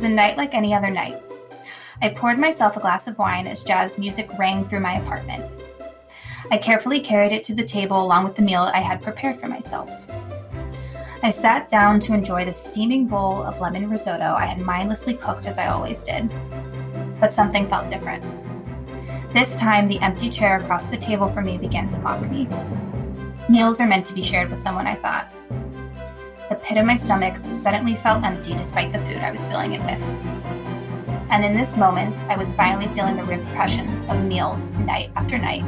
was a night like any other night. I poured myself a glass of wine as jazz music rang through my apartment. I carefully carried it to the table along with the meal I had prepared for myself. I sat down to enjoy the steaming bowl of lemon risotto I had mindlessly cooked as I always did. But something felt different. This time, the empty chair across the table from me began to mock me. Meals are meant to be shared with someone, I thought. The pit of my stomach suddenly felt empty despite the food I was filling it with. And in this moment, I was finally feeling the repercussions of meals night after night,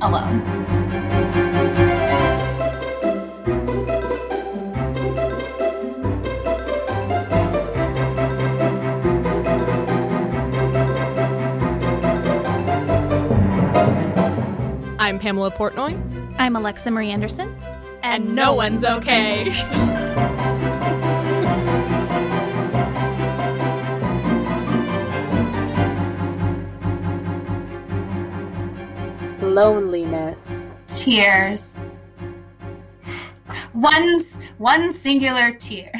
alone. I'm Pamela Portnoy. I'm Alexa Marie Anderson. And, no one's okay. Loneliness. Tears. One, one singular tear.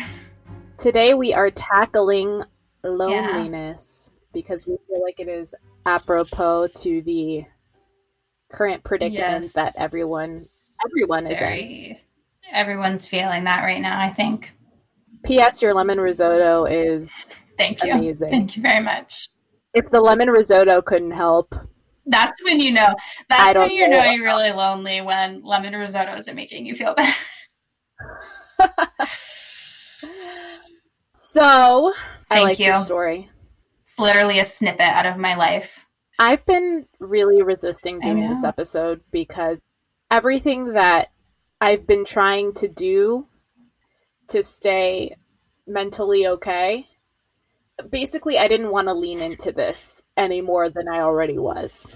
Today we are tackling loneliness because we feel like it is apropos to the current predicament Yes. that everyone everyone is in. Everyone's feeling that right now, I think. P.S. Your lemon risotto is Thank you. Amazing. Thank you very much. if the lemon risotto couldn't help. That's when you know. That's when you know. know you're really lonely when lemon risotto isn't making you feel better. So I Thank like your you. story. It's literally a snippet out of my life. I've been really resisting doing this episode because everything that I've been trying to do to stay mentally okay, basically, I didn't want to lean into this any more than I already was.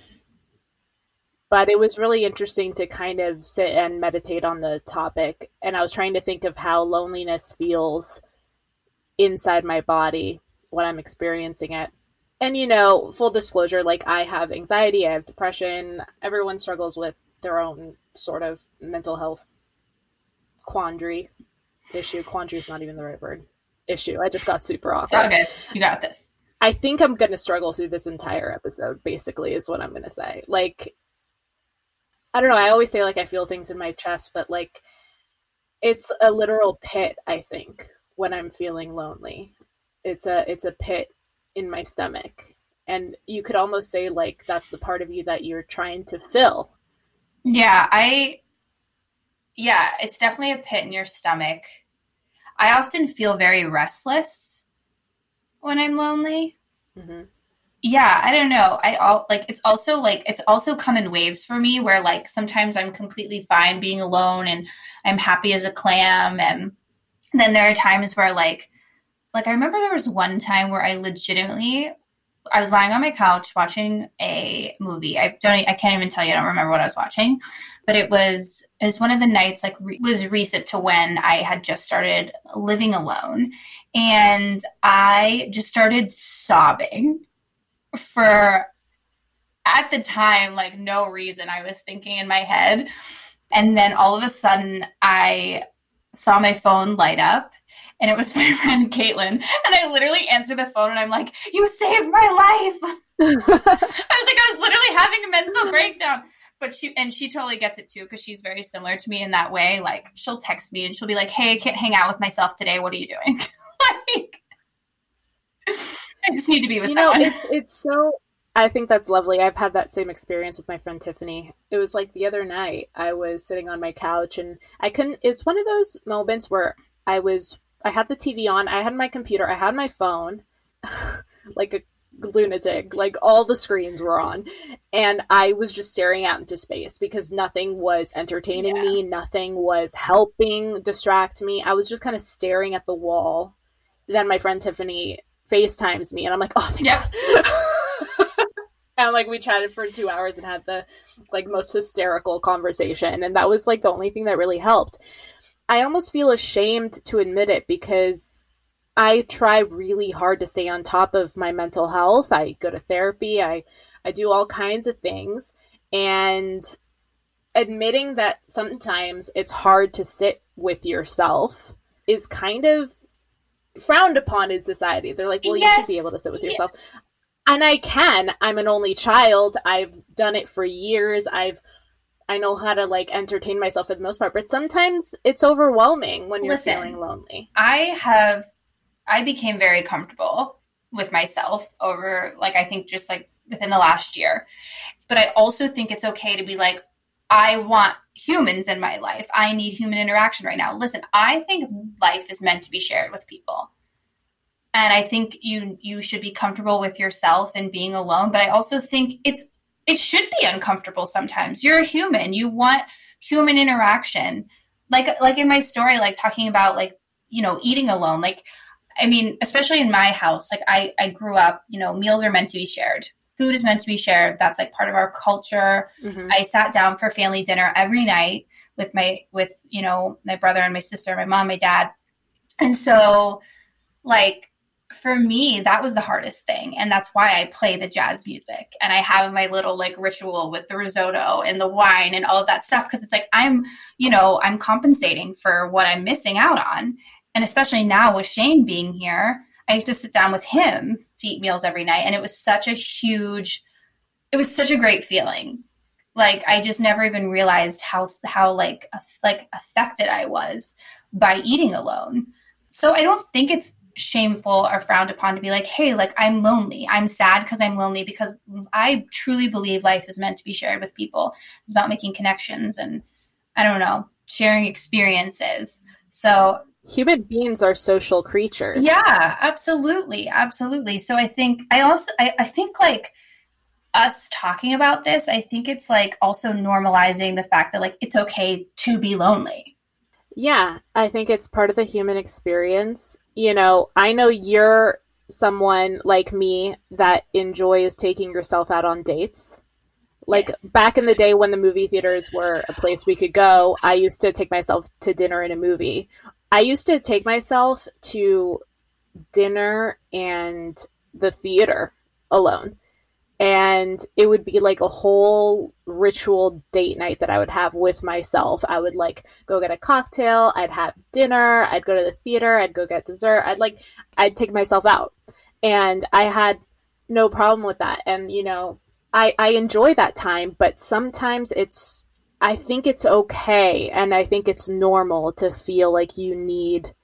But it was really interesting to kind of sit and meditate on the topic. And I was trying to think of how loneliness feels inside my body when I'm experiencing it and you know full disclosure like i have anxiety i have depression everyone struggles with their own sort of mental health quandary issue. Quandary is not even the right word. Issue. I just got super It's all awkward good. You got this. i think i'm going to struggle through this entire episode basically is what i'm going to say. Like i don't know. I always say like i feel things in my chest but like it's a literal pit i think when i'm feeling lonely. It's a it's a pit in my stomach. And you could almost say like that's the part of you that you're trying to fill Yeah, I. Yeah, it's definitely a pit in your stomach. I often feel very restless when I'm lonely. hmm Yeah, I don't know. I all like it's also like it's also come in waves for me where like sometimes I'm completely fine being alone and I'm happy as a clam and then there are times where like like I remember there was one time where I legitimately I was lying on my couch watching a movie. I don't I can't even tell you. I don't remember what I was watching, but it was it was one of the nights like re- was recent to when I had just started living alone and I just started sobbing for at the time like no reason i was thinking in my head and then all of a sudden i saw my phone light up and it was my friend caitlin. And i literally answered the phone and i'm like you saved my life. I was like i was literally having a mental breakdown. But she and she totally gets it too because she's very similar to me in that way. Like she'll text me and she'll be like hey i can't hang out with myself today. What are you doing? Like i just need to be with you know it's, it's so i think that's lovely. I've had that same experience with my friend tiffany. It was like the other night i was sitting on my couch and i couldn't it's one of those moments where i was i had the tv on i had my computer i had my phone like a lunatic like all the screens were on and i was just staring out into space because nothing was entertaining Yeah. me nothing was helping distract me i was just kind of staring at the wall then my friend tiffany facetimes me and i'm like oh. God. and like we chatted for two hours and had the like most hysterical conversation and that was like the only thing that really helped i almost feel ashamed to admit it because I try really hard to stay on top of my mental health. I go to therapy. I I do all kinds of things and admitting that sometimes it's hard to sit with yourself is kind of frowned upon in society. They're like, well, you should be able to sit with Yeah. yourself. And I can. I'm an only child. I've done it for years. I've I know how to like entertain myself for the most part, but sometimes it's overwhelming when you're Listen. feeling lonely. I have I became very comfortable with myself over like I think just like within the last year. But I also think it's okay to be like I want humans in my life. I need human interaction right now. Listen, I think life is meant to be shared with people. And I think you you should be comfortable with yourself and being alone, but I also think it's it should be uncomfortable sometimes. You're a human. You want human interaction. Like like in my story like talking about like you know eating alone like i mean especially in my house like i i grew up you know meals are meant to be shared food is meant to be shared that's like part of our culture Mhm. i sat down for family dinner every night with my with you know my brother and my sister my mom my dad and so like for me that was the hardest thing and that's why i play the jazz music and i have my little like ritual with the risotto and the wine and all of that stuff because it's like i'm you know i'm compensating for what i'm missing out on and especially now with shane being here i get to sit down with him to eat meals every night and it was such a huge it was such a great feeling. Like i just never even realized how how like like affected i was by eating alone. So i don't think it's shameful or frowned upon to be like hey like i'm lonely i'm sad because i'm lonely because i truly believe life is meant to be shared with people it's about making connections and i don't know sharing experiences so Human beings are social creatures. yeah, absolutely. Absolutely. So I think I also I, I think like us talking about this, I think it's like also normalizing the fact that like it's okay to be lonely. Yeah, I think it's part of the human experience. You know, I know you're someone like me that enjoys taking yourself out on dates. Like Yes. back in the day when the movie theaters were a place we could go, I used to take myself to dinner and a movie. I used to take myself to dinner and the theater alone. And it would be like a whole ritual date night that I would have with myself. I would like go get a cocktail, I'd have dinner, I'd go to the theater, I'd go get dessert. I'd like I'd take myself out. And I had no problem with that. And you know, I I enjoy that time, but sometimes it's I think it's okay and I think it's normal to feel like you need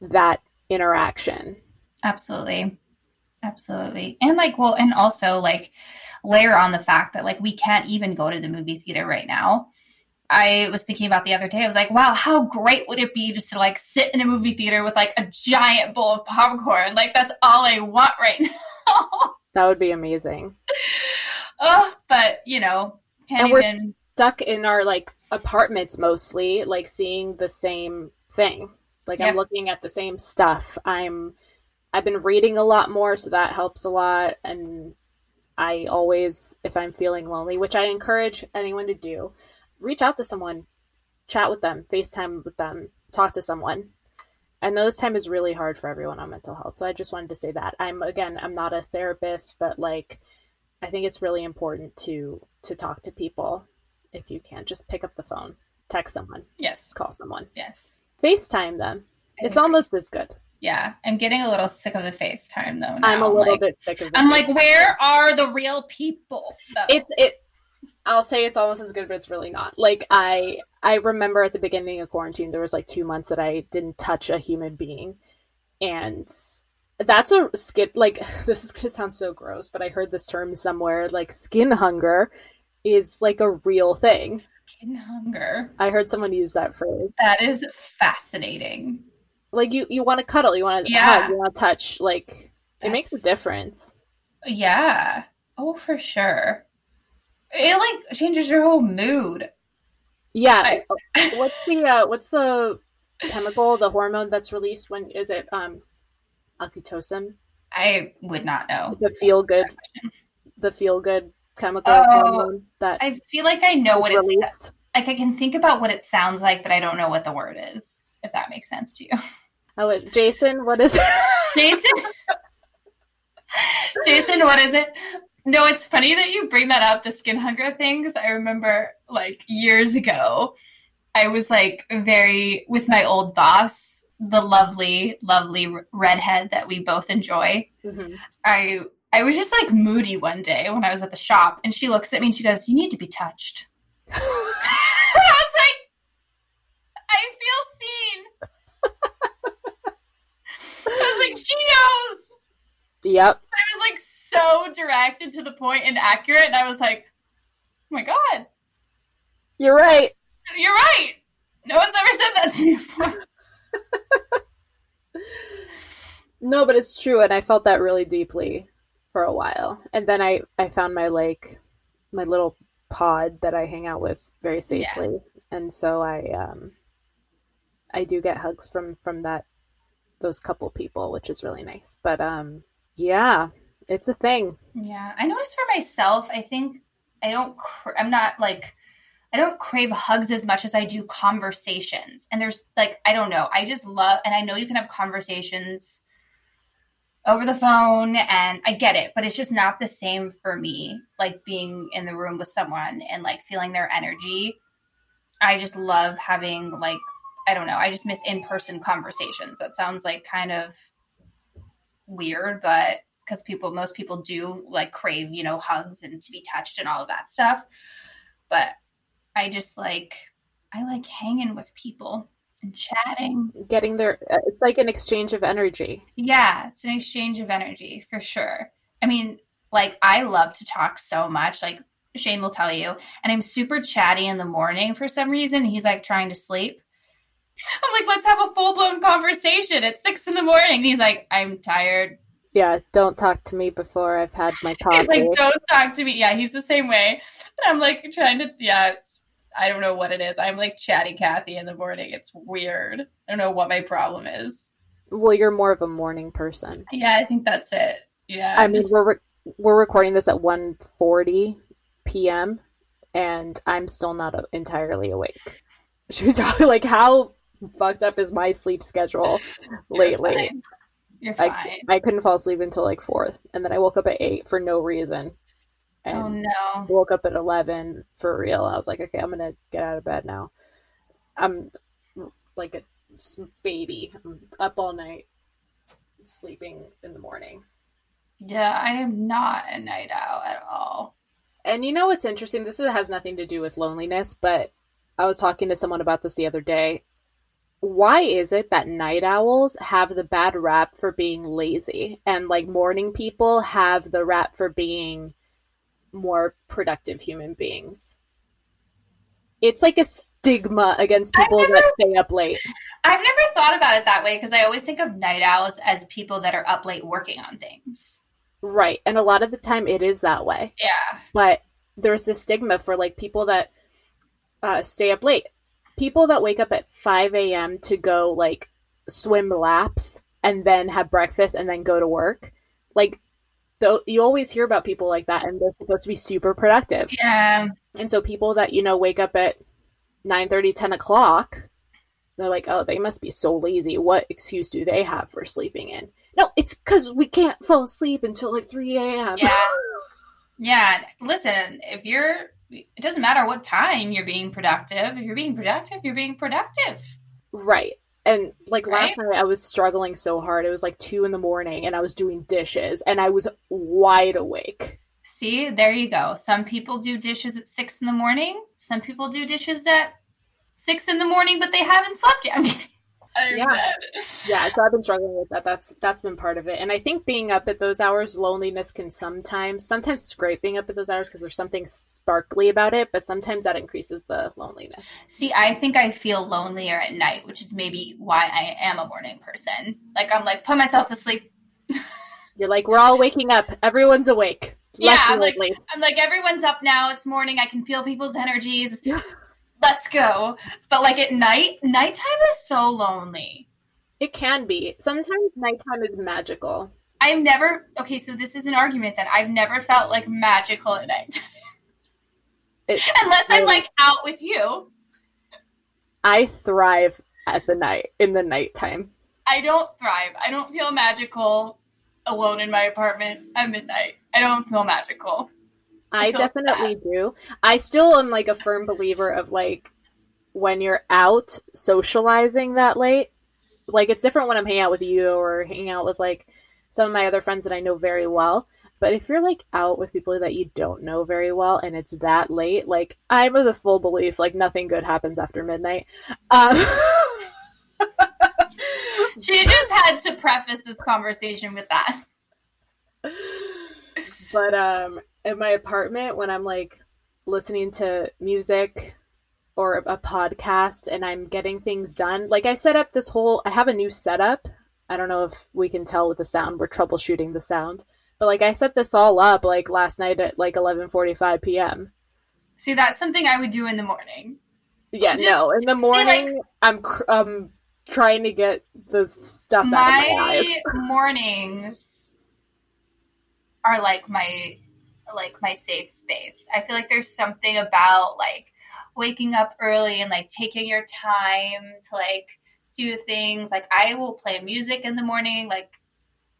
that interaction. Absolutely. Absolutely. And like well and also like layer on the fact that like we can't even go to the movie theater right now. I was thinking about the other day. I was like, wow, how great would it be just to like sit in a movie theater with like a giant bowl of popcorn? Like that's all I want right now. That would be amazing. oh, but you know, can't And we're even Stuck in our like apartments mostly, like seeing the same thing. Like Yeah. I'm looking at the same stuff. I'm I've been reading a lot more, so that helps a lot. And I always, if I'm feeling lonely, which I encourage anyone to do, reach out to someone, chat with them, FaceTime with them, talk to someone. I know this time is really hard for everyone on mental health, so I just wanted to say that. I'm again, I'm not a therapist, but like, I think it's really important to to talk to people if you can. Just pick up the phone, text someone, yes, call someone, yes. FaceTime them. I It's agree. almost as good. Yeah. I'm getting a little sick of the FaceTime though. Now. I'm a little like, bit sick of it. I'm like, where are the real people? though? it's it I'll say it's almost as good, but it's really not. Like I I remember at the beginning of quarantine there was like two months that I didn't touch a human being. And that's a skit like this is gonna sound so gross, but I heard this term somewhere, like skin hunger is like a real thing. Skin hunger. I heard someone use that phrase. That is fascinating. Like you you want to cuddle, you want to Yeah. hug, you want to touch. Like it makes a difference. Yeah. Oh, for sure. It like changes your whole mood. Yeah. what's the uh, what's the chemical, the hormone that's released when is it um oxytocin? I would not know. The feel good the feel good chemical Oh, hormone that I feel like I know what it's released. like. I can think about what it sounds like, but I don't know what the word is. If that makes sense to you, Oh, wait, Jason, what is it? Jason. Jason, what is it? No, it's funny that you bring that up, the skin hunger thing, because I remember like years ago, I was like very with my old boss. the lovely, lovely redhead that we both enjoy. Mhm. I I was just like moody one day when I was at the shop, and she looks at me and she goes, "You need to be touched." I was like, "I feel seen." I was like, "She knows." Yep. I was like so direct and to the point and accurate, and I was like, "Oh my god, You're right. you're right." No one's ever said that to me before. No, but it's true, and I felt that really deeply for a while, and then I I found my like my little pod that I hang out with very safely, and so I um I do get hugs from from that those couple people, which is really nice. But um yeah, it's a thing. Yeah, I noticed for myself, I think I don't, I'm not like, I don't crave hugs as much as I do conversations. And there's like, I don't know, I just love, and I know you can have conversations over the phone and I get it, but it's just not the same for me, like being in the room with someone and like feeling their energy. I just love having like, I don't know, I just miss in person conversations. That sounds like kind of weird, but because people, most people do like crave, you know, hugs and to be touched and all of that stuff. But I just like, I like hanging with people and chatting. Getting there, uh, it's like an exchange of energy. Yeah, it's an exchange of energy for sure. I mean, like, I love to talk so much. Like, Shane will tell you. And I'm super chatty in the morning for some reason. He's like trying to sleep. I'm like, let's have a full blown conversation at six in the morning. he's like, I'm tired. Yeah, don't talk to me before I've had my coffee. He's like, don't talk to me. Yeah, he's the same way. And I'm like trying to, yeah, it's, I don't know what it is. I'm like chatty Kathy in the morning. It's weird. I don't know what my problem is. well, you're more of a morning person. Yeah, I think that's it. Yeah. I mean, just- we're re- we're recording this at 1:40 p.m. and I'm still not entirely awake. She was like, "How fucked up is my sleep schedule lately?" fine. You're fine. I I couldn't fall asleep until like four, and then I woke up at eight for no reason. Oh, and oh no. woke up at 11 for real. I was like, okay, I'm gonna get out of bed now. I'm like a baby. I'm up all night, sleeping in the morning. Yeah, I am not a night owl at all. And you know what's interesting? This has nothing to do with loneliness, but I was talking to someone about this the other day. Why is it that night owls have the bad rap for being lazy and like morning people have the rap for being more productive human beings? It's like a stigma against people never- that stay up late. I've never thought about it that way because I always think of night owls as people that are up late working on things. Right. And a lot of the time it is that way. Yeah. but there's this stigma for like people that uh, stay up late people that wake up at 5 a.m to go like swim laps and then have breakfast and then go to work like though you always hear about people like that and they're supposed to be super productive Yeah. and so people that you know wake up at 9 30, 10 o'clock they're like oh they must be so lazy what excuse do they have for sleeping in no it's because we can't fall asleep until like 3 a.m Yeah. Yeah. Listen, if you're, it doesn't matter what time you're being productive. If you're being productive, you're being productive. Right. And like Right? last night, I was struggling so hard. It was like two in the morning, and I was doing dishes, and I was wide awake. See, there you go. Some people do dishes at six in the morning. Some people do dishes at six in the morning, but they haven't slept yet. I'm Yeah. dead. Yeah, so I've been struggling with that. That's that's been part of it. And I think being up at those hours, loneliness can sometimes sometimes being up at those hours because there's something sparkly about it, but sometimes that increases the loneliness. See, I think I feel lonelier at night, which is maybe why I am a morning person. Like I'm like put myself to sleep. You're like, we're all waking up. Everyone's awake. Yeah, I'm like- I'm like everyone's up now. It's morning. I can feel people's energies. Yeah. Let's go. But like at night, nighttime is so lonely. It can be. Sometimes nighttime is magical. I've never okay, so this is an argument that I've never felt like magical at night. It, Unless I'm I- like out with you. I thrive at the night in the nighttime. I don't thrive. I don't feel magical alone in my apartment at midnight. I don't feel magical. I definitely do. I still am like a firm believer of like when you're out socializing that late, like it's different when I'm hanging out with you or hanging out with like some of my other friends that I know very well. But if you're like out with people that you don't know very well and it's that late, like I'm of the full belief like nothing good happens after midnight. Um, she just had to preface this conversation with that. but um in my apartment when I'm like listening to music or a podcast and I'm getting things done, like I set up this whole I have a new setup. I don't know if we can tell with the sound. We're troubleshooting the sound. But like I set this all up like last night at like 11:45 p.m. See, that's something I would do in the morning. Yeah, Just, no. In the morning, see, like, I'm um trying to get the stuff my out of my life. mornings are like my like my safe space. I feel like there's something about like waking up early and like taking your time to like do things. Like I will play music in the morning, like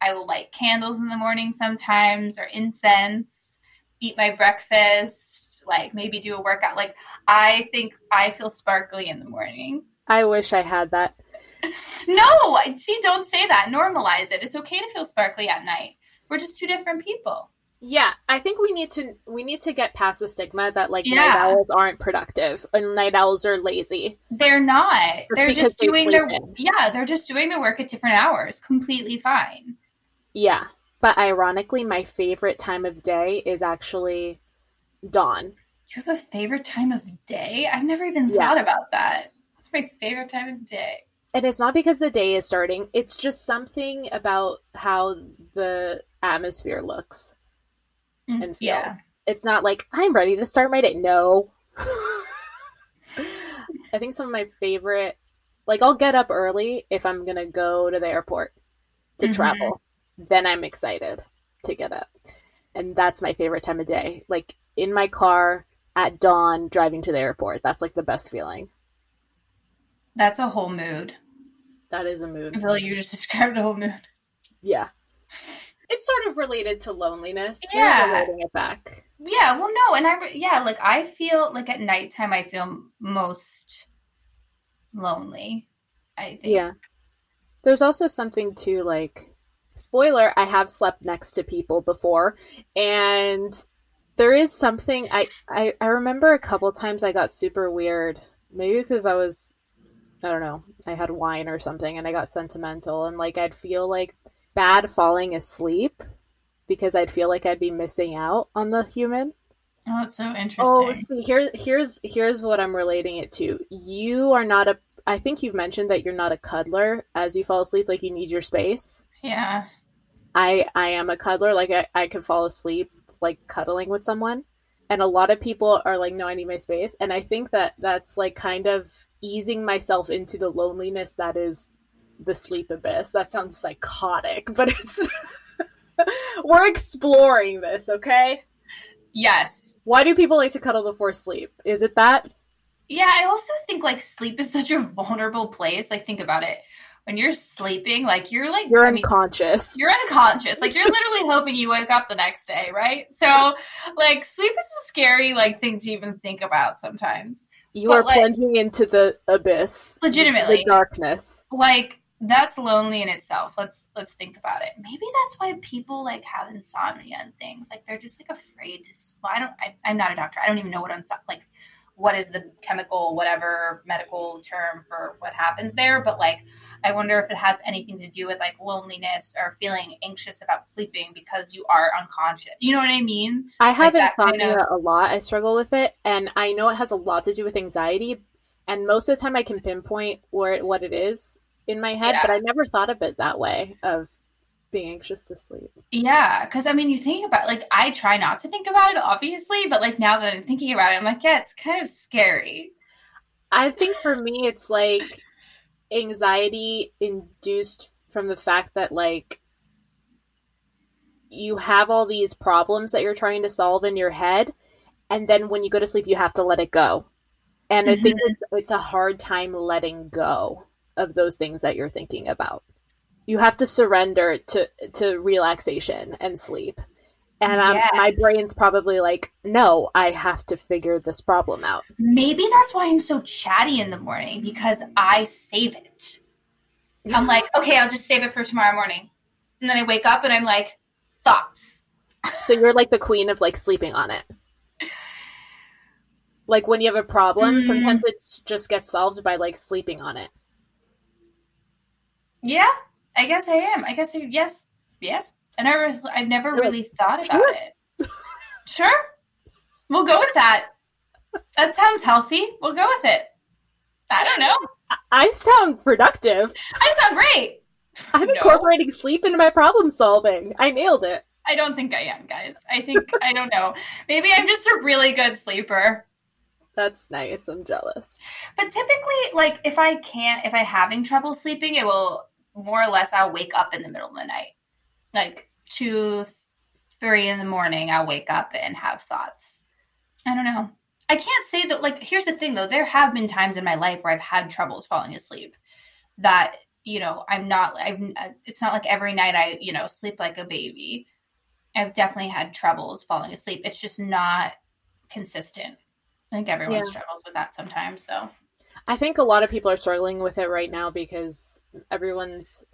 I will light candles in the morning sometimes or incense, eat my breakfast, like maybe do a workout. Like I think I feel sparkly in the morning. I wish I had that. no, see, don't say that. Normalize it. It's okay to feel sparkly at night. We're just two different people. Yeah, I think we need to we need to get past the stigma that like yeah. night owls aren't productive and night owls are lazy. They're not. They're just doing their in. yeah, they're just doing their work at different hours. Completely fine. Yeah. But ironically, my favorite time of day is actually dawn. You have a favorite time of day? I've never even yeah. thought about that. It's my favorite time of day. And it's not because the day is starting, it's just something about how the atmosphere looks and feels. Yeah. It's not like I'm ready to start my day. No. I think some of my favorite like I'll get up early if I'm going to go to the airport to mm-hmm. travel then I'm excited to get up. And that's my favorite time of day. Like in my car at dawn driving to the airport. That's like the best feeling. That's a whole mood. That is a mood. I feel like you just described a whole mood. Yeah. It's sort of related to loneliness. Yeah. We're relating it back. Yeah, well no, and I yeah, like I feel like at nighttime I feel most lonely. I think. Yeah. There's also something to like spoiler, I have slept next to people before, and there is something I, I I remember a couple times I got super weird. Maybe because I was I don't know, I had wine or something and I got sentimental and like I'd feel like bad falling asleep because I'd feel like I'd be missing out on the human. Oh, that's so oh, interesting. Oh, see, here, here's here's what I'm relating it to. You are not a. I think you've mentioned that you're not a cuddler as you fall asleep. Like you need your space. Yeah. I I am a cuddler. Like I, I can fall asleep like cuddling with someone. And a lot of people are like, no, I need my space. And I think that that's like kind of easing myself into the loneliness that is the sleep abyss. That sounds psychotic, but it's we're exploring this, okay? Yes. Why do people like to cuddle before sleep? Is it that? Yeah, I also think like sleep is such a vulnerable place. Like think about it when you're sleeping, like you're like you're I unconscious. Mean, you're unconscious. Like you're literally hoping you wake up the next day, right? So like sleep is a scary like thing to even think about sometimes. You but, are like, plunging into the abyss. Legitimately. The darkness. Like that's lonely in itself. Let's let's think about it. Maybe that's why people like have insomnia and things. Like they're just like afraid to. Well, I don't. I, am not a doctor. I don't even know what insom- like what is the chemical whatever medical term for what happens there but like i wonder if it has anything to do with like loneliness or feeling anxious about sleeping because you are unconscious you know what i mean i have like insomnia kind of... a lot i struggle with it and i know it has a lot to do with anxiety and most of the time i can pinpoint where what it is in my head yeah. but i never thought of it that way of being anxious to sleep. Yeah, because I mean, you think about like I try not to think about it, obviously, but like now that I'm thinking about it, I'm like, yeah, it's kind of scary. I think for me, it's like anxiety induced from the fact that like you have all these problems that you're trying to solve in your head, and then when you go to sleep, you have to let it go. And mm-hmm. I think mm-hmm. it's, it's a hard time letting go of those things that you're thinking about you have to surrender to to relaxation and sleep and yes. my brain's probably like no i have to figure this problem out maybe that's why i'm so chatty in the morning because i save it I'm like, okay, I'll just save it for tomorrow morning. And then I wake up and I'm like, thoughts. So you're like the queen of like sleeping on it. Like when you have a problem, Mm. sometimes it just gets solved by like sleeping on it. Yeah, I guess I am. I guess I, yes, yes. I never, I've never really thought about "Sure." it. Sure, we'll go with that. That sounds healthy. We'll go with it. I don't know. I sound productive. I sound great. I'm No. incorporating sleep into my problem solving. I nailed it. I don't think I am, guys. I think I don't know. Maybe I'm just a really good sleeper. That's nice. I'm jealous. But typically, like if I can't, if I'm having trouble sleeping, it will more or less I'll wake up in the middle of the night, like two, three in the morning. I'll wake up and have thoughts. I don't know. I can't say that. Like, here's the thing, though. There have been times in my life where I've had troubles falling asleep. That you know, I'm not. I've. It's not like every night I, you know, sleep like a baby. I've definitely had troubles falling asleep. It's just not consistent. I think everyone Yeah. struggles with that sometimes, though. I think a lot of people are struggling with it right now because everyone's.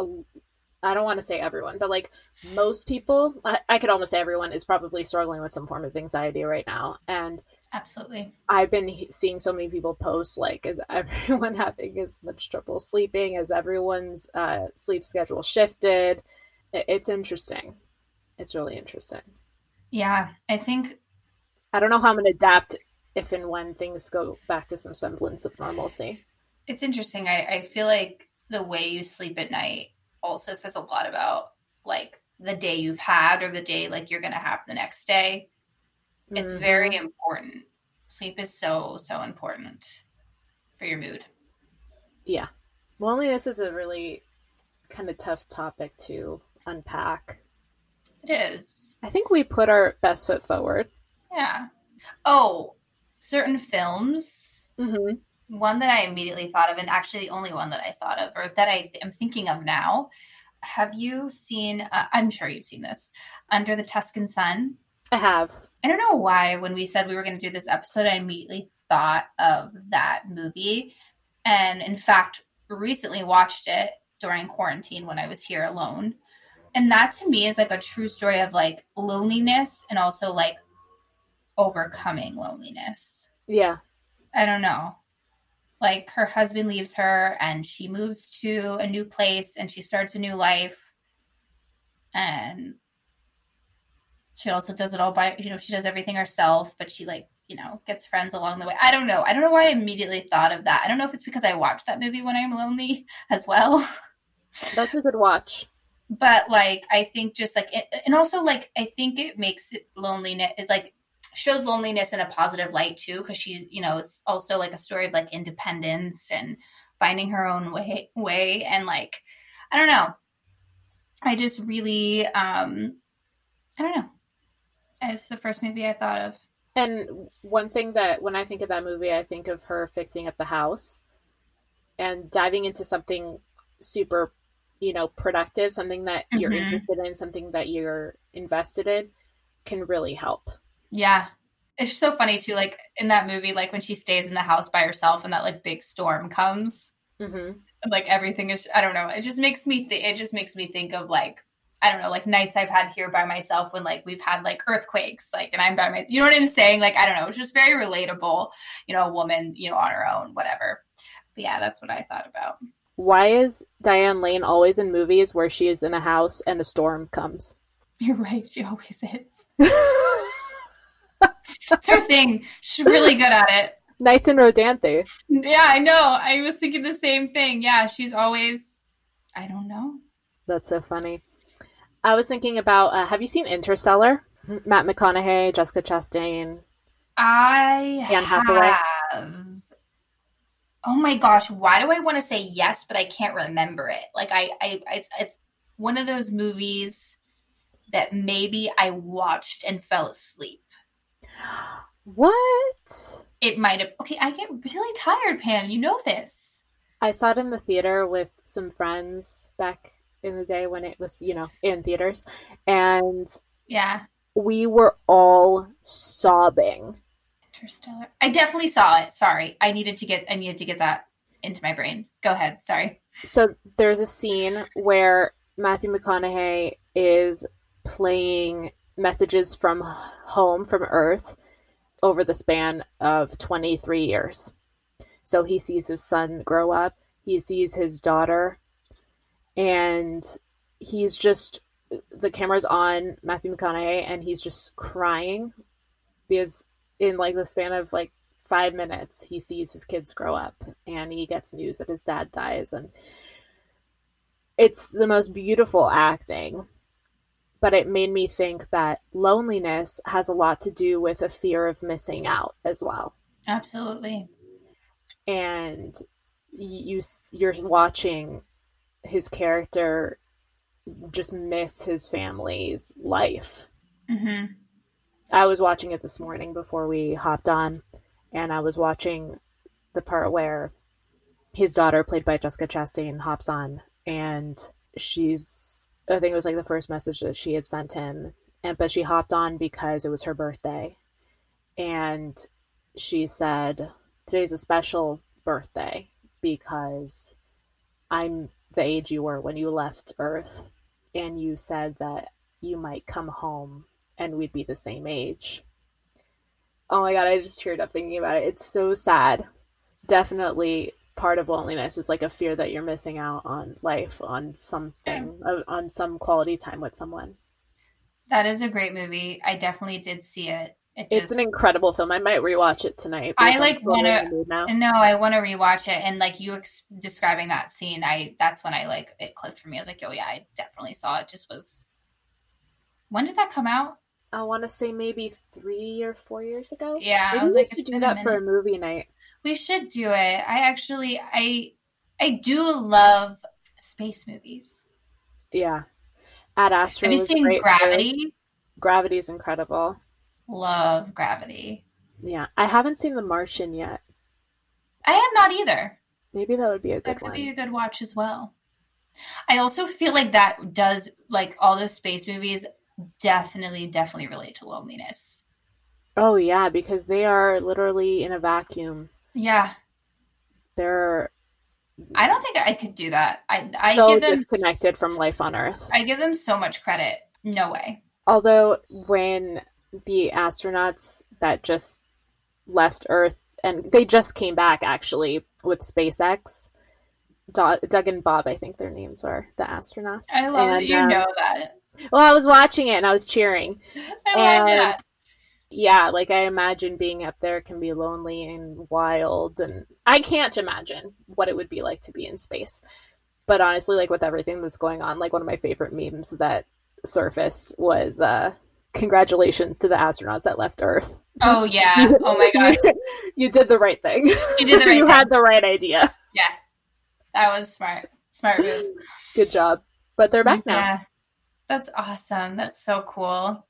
I don't want to say everyone, but like most people, I, I could almost say everyone is probably struggling with some form of anxiety right now. And Absolutely. I've been seeing so many people post like, is everyone having as much trouble sleeping? Has everyone's uh, sleep schedule shifted? It- It's interesting. It's really interesting. Yeah, I think I don't know how I'm going to adapt if and when things go back to some semblance of normalcy. it's interesting. I, I feel like the way you sleep at night also says a lot about like the day you've had or the day like you're gonna have the next day. It's Mhm. very important. Sleep is so, so important for your mood. Yeah. Loneliness is a really kind of tough topic to unpack. It is. I think we put our best foot forward. Yeah. Oh, certain films. Mm-hmm. One that I immediately thought of, and actually the only one that I thought of, or that I am thinking of now. Have you seen? Uh, I'm sure you've seen this. Under the Tuscan Sun. I have. I don't know why when we said we were going to do this episode, I immediately thought of that movie. And in fact, recently watched it during quarantine when I was here alone. And that to me is like a true story of like loneliness and also like overcoming loneliness. Yeah. I don't know. Like her husband leaves her and she moves to a new place and she starts a new life. And she also does it all by, you know, she does everything herself, but she like, you know, gets friends along the way. I don't know. I don't know why I immediately thought of that. I don't know if it's because I watched that movie when I'm lonely as well. That's a good watch. but like I think just like it, and also like I think it makes it loneliness it like shows loneliness in a positive light too because she's you know it's also like a story of like independence and finding her own way way and like I don't know I just really um I don't know it's the first movie I thought of And one thing that when I think of that movie, I think of her fixing up the house and diving into something super, you know, productive, something that you're Mhm. interested in, something that you're invested in can really help. Yeah. It's so funny too like in that movie like when she stays in the house by herself and that like big storm comes Mm-hmm. like everything is i don't know it just makes me think it just makes me think of like i don't know like nights i've had here by myself when like we've had like earthquakes like and i'm by my you know what i'm saying? Like i don't know it's just very relatable you know a woman you know on her own whatever. But yeah that's what i thought about. Why is Diane Lane always in movies where she is in a house and a storm comes? you're right she always is it's her thing she's really good at it Nights and Rodanthe. yeah i know i was thinking the same thing yeah she's always i don't know That's so funny. I was thinking about uh, have you seen Interstellar? Matt McConaughey, Jessica Chastain. I Anne Hathaway? have. Oh my gosh, why do I want to say yes, but I can't remember it? Like I, I, it's, it's one of those movies that maybe I watched and fell asleep. What? It might have. Okay, I get really tired, Pam. You know this. I saw it in the theater with some friends back in the day when it was, you know, in theaters. And Yeah, we were all sobbing. Interstellar. I definitely saw it. Sorry, I needed to get. I needed to get that into my brain. Go ahead. Sorry. so there's a scene where Matthew McConaughey is playing messages from home from Earth over the span of 23 years. So he sees his son grow up, he sees his daughter, and he's just the camera's on Matthew McConaughey and he's just crying because in like the span of like five minutes he sees his kids grow up and he gets news that his dad dies and it's the most beautiful acting but it made me think that loneliness has a lot to do with a fear of missing out as well Absolutely. and you you're watching his character just miss his family's life. hmm I was watching it this morning before we hopped on, and I was watching the part where his daughter, played by Jessica Chastain, hops on, and she's I think it was like the first message that she had sent him, and but she hopped on because it was her birthday, and she said today's a special birthday because I'm the age you were when you left Earth, and you said that you might come home and we'd be the same age. Oh my god, I just teared up thinking about it. It's so sad. Definitely part of loneliness is like a fear that you're missing out on life, on something, uh, on some quality time with someone. That is a great movie. I definitely did see it. It It's just, an incredible film. I might rewatch it tonight. I, like, wanna- in the mood now. no, I want to rewatch it. And like you ex- describing that scene, I that's when I like it clicked for me. I was like, oh yeah, I definitely saw it. Just was. When did that come out? I want to say maybe three or four years ago. Yeah, Maybe I was like, should do that for a movie night. We should do it. I actually, I, I do love space movies. Yeah. Ad Astra Have you seen. Gravity? Gravity is incredible. Love Gravity. Yeah, I haven't seen The Martian yet. I have not either. Maybe that would be a good That could one. be a good watch as well. I also feel like that does like all those space movies definitely, definitely relate to loneliness. Oh yeah, because they are literally in a vacuum. Yeah, They're I don't think I could do that. I I so give them disconnected from life on Earth. I give them so much credit. No way. Although when the astronauts that just left Earth and they just came back actually with SpaceX, Do- Doug and Bob, I think their names are the astronauts. I love that you um, know that. Well, I was watching it and I was cheering. I love and- that. Yeah, like I imagine being up there can be lonely and wild, and I can't imagine what it would be like to be in space. But honestly, like with everything that's going on, like one of my favorite memes that surfaced was uh congratulations to the astronauts that left Earth. Oh yeah. Oh my gosh. you did the right thing. You did the right you thing. had the right idea. Yeah. That was smart. Smart move. Good job. But they're back now. That's awesome. That's so cool.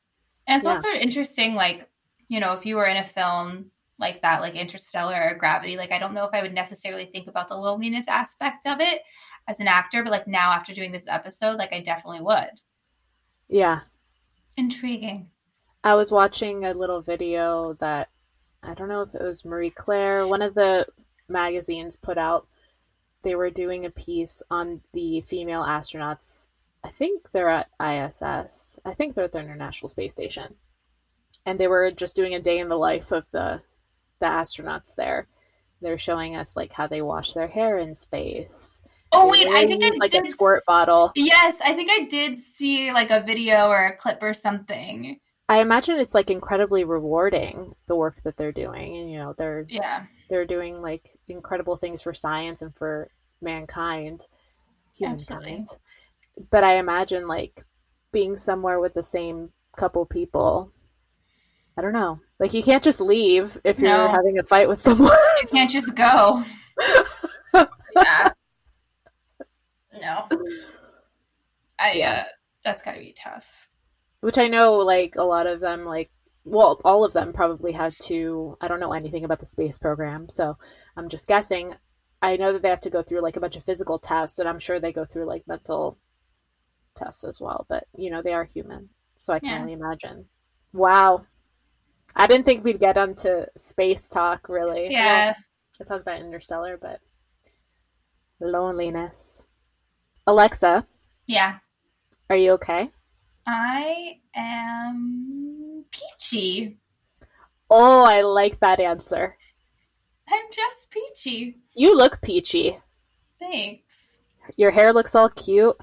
And it's Yeah. also interesting, like, you know, if you were in a film like that, like Interstellar or Gravity, like, I don't know if I would necessarily think about the loneliness aspect of it as an actor, but like now after doing this episode, like, I definitely would. Yeah. Intriguing. I was watching a little video that I don't know if it was Marie Claire, one of the magazines put out. They were doing a piece on the female astronauts. I think they're at ISS. I think they're at the International Space Station. And they were just doing a day in the life of the the astronauts there. They're showing us like how they wash their hair in space. Oh, wait. I think I like did a squirt bottle. Yes, I think I did see like a video or a clip or something. I imagine it's like incredibly rewarding the work that they're doing, and you know they're Yeah. they're doing like incredible things for science and for mankind, Absolutely. But I imagine like being somewhere with the same couple people. I don't know. Like you can't just leave if you're having a fight with someone. You can't just go. yeah. No. I, Yeah. uh, that's gotta be tough. Which I know like a lot of them like well, all of them probably had to I don't know anything about the space program, so I'm just guessing. I know that they have to go through like a bunch of physical tests and I'm sure they go through like mental tests as well, but you know, they are human. So I can Yeah. only imagine. Wow. I didn't think we'd get onto space talk really. Yeah. Well, I talked about Interstellar, but loneliness. Alexa, Yeah. are you okay? I am peachy. Oh, I like that answer. I'm just peachy. You look peachy. Thanks. Your hair looks all cute.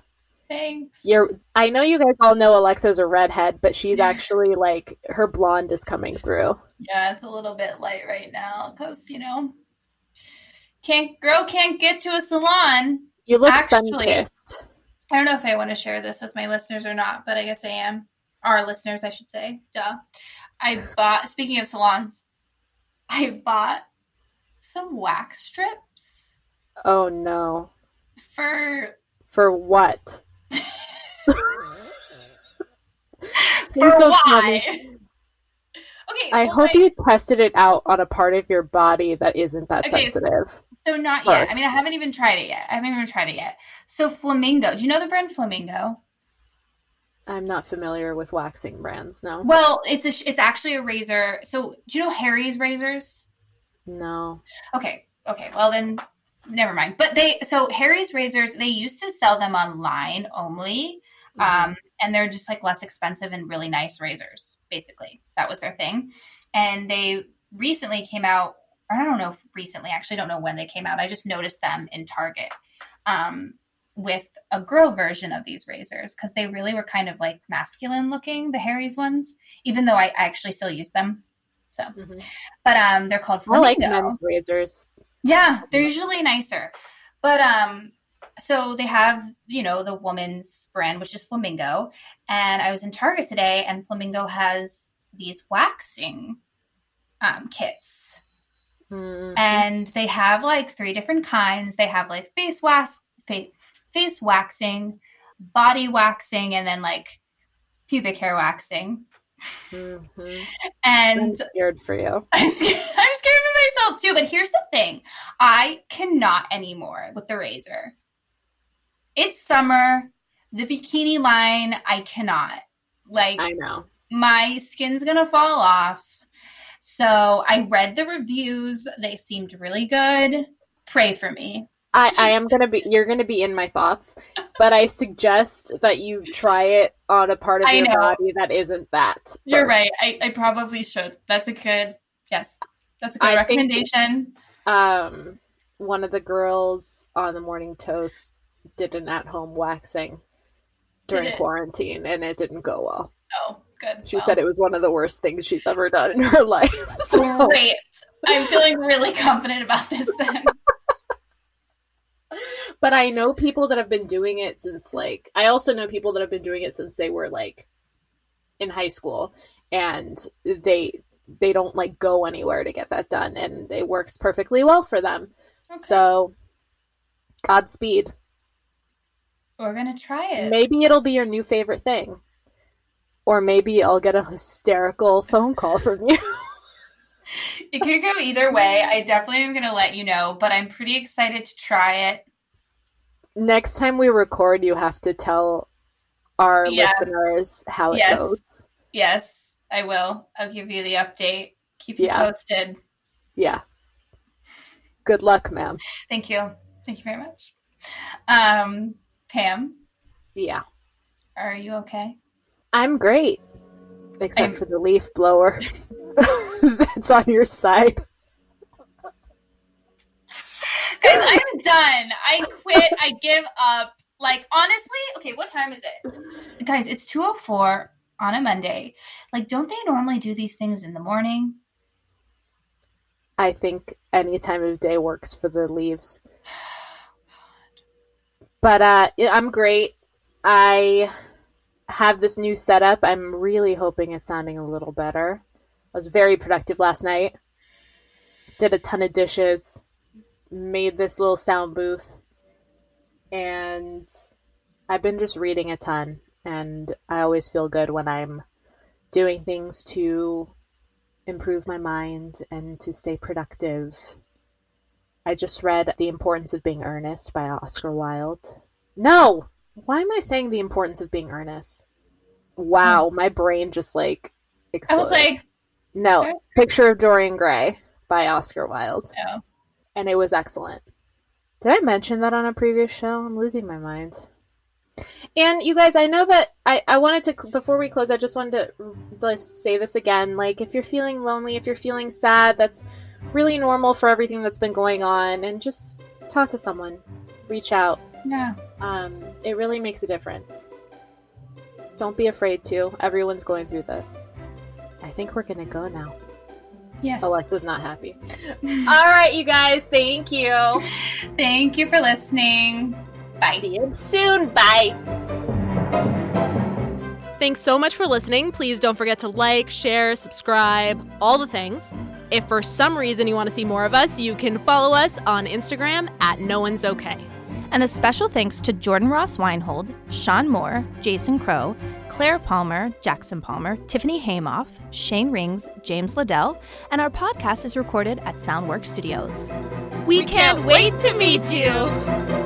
Thanks. You're I know you guys all know Alexa's a redhead, but she's actually like her blonde is coming through. Yeah, it's a little bit light right now because you know, can't girl can't get to a salon. You look Actually- sun-kissed. I don't know if I want to share this with my listeners or not, but I guess I am. Our listeners, I should say. Duh. I bought. Speaking of salons, I bought some wax strips Oh no. for For what? For tell why. me. okay. I well, hope like- you tested it out on a part of your body that isn't that Okay, sensitive. So not yet. I mean, I haven't even tried it yet. I haven't even tried it yet. So Flamingo. Do you know the brand Flamingo? I'm not familiar with waxing brands, no. Well, it's a it's actually a razor. So do you know Harry's razors? No. Okay. Okay. Well then, never mind. But they so Harry's razors they used to sell them online only, Mm-hmm. um, and they're just like less expensive and really nice razors. Basically, that was their thing. And they recently came out. Or I don't know if recently. Actually, I don't know when they came out. I just noticed them in Target. Um, with a girl version of these razors because they really were kind of like masculine looking, the Harry's ones, even though I, I actually still use them. So, Mhm. but um, they're called I like men's razors. Yeah, they're usually nicer. But um so they have, you know, the woman's brand which is Flamingo, and I was in Target today and Flamingo has these waxing um kits. Mm. And they have like three different kinds. They have like face wax face, face waxing, body waxing and then like pubic hair waxing. Mhm. And I'm scared for you. I'm scared, I'm scared of myself too. But here's the thing I cannot anymore with the razor. It's summer. The bikini line, I cannot. Like, I know. my skin's gonna fall off. So I read the reviews. They seemed really good. Pray for me. I, I am gonna be you're gonna be in my thoughts, but I suggest that you try it on a part of I your know. body that isn't that. You're right. I, I probably should. That's a good, yes. That's a good I think- recommendation. Um one of the girls on the morning toast did an at home waxing during quarantine and it didn't go well. oh, good. She Well, said it was one of the worst things she's ever done in her life. So Great. I'm feeling really confident about this then. But I know people that have been doing it since like I also know people that have been doing it since they were like in high school and they they don't like go anywhere to get that done and it works perfectly well for them. Okay. So Godspeed. We're gonna try it. Maybe it'll be your new favorite thing. Or maybe I'll get a hysterical phone call from you. It could go either way. I definitely am gonna let you know, but I'm pretty excited to try it. Next time we record, you have to tell our Yeah. listeners how it Yes. goes. Yes, I will. I'll give you the update. Keep you Yeah. posted. Yeah. Good luck, ma'am. Thank you. Thank you very much. Um, Pam, Yeah. are you okay? I'm great. Except I'm- for the leaf blower that's on your side. Guys, I'm done. I quit. I give up. Like honestly, okay, what time is it? Guys, it's 204 on a Monday. Like, don't they normally do these things in the morning? I think any time of day works for the leaves. But uh, I'm great. I have this new setup. I'm really hoping it's sounding a little better. I was very productive last night. Did a ton of dishes. Made this little sound booth. And I've been just reading a ton. And I always feel good when I'm doing things to improve my mind and to stay productive. I just read The Importance of Being Earnest by Oscar Wilde. No! Why am I saying The Importance of Being Earnest? Wow, hmm. my brain just like I exploded. was like, no, Picture of Dorian Gray by Oscar Wilde. no. And it was excellent. Did I mention that on a previous show? I'm losing my mind. And you guys, I know that I, I wanted to before we close. I just wanted to like, say this again. Like, if you're feeling lonely, if you're feeling sad, that's really normal for everything that's been going on. And just talk to someone, reach out. Yeah. Um, it really makes a difference. Don't be afraid to. Everyone's going through this. I think we're gonna go now. Yes. Alexa's not happy. All right, you guys. Thank you. Thank you for listening. Bye. See you soon. Bye. Thanks so much for listening. Please don't forget to like, share, subscribe, all the things. If for some reason you want to see more of us, you can follow us on Instagram at No One's Okay. And a special thanks to Jordan Ross Weinhold, Sean Moore, Jason Crow, Claire Palmer, Jackson Palmer, Tiffany Haymoff, Shane Rings, James Liddell, and our podcast is recorded at Soundwork Studios. We, can't wait to meet you.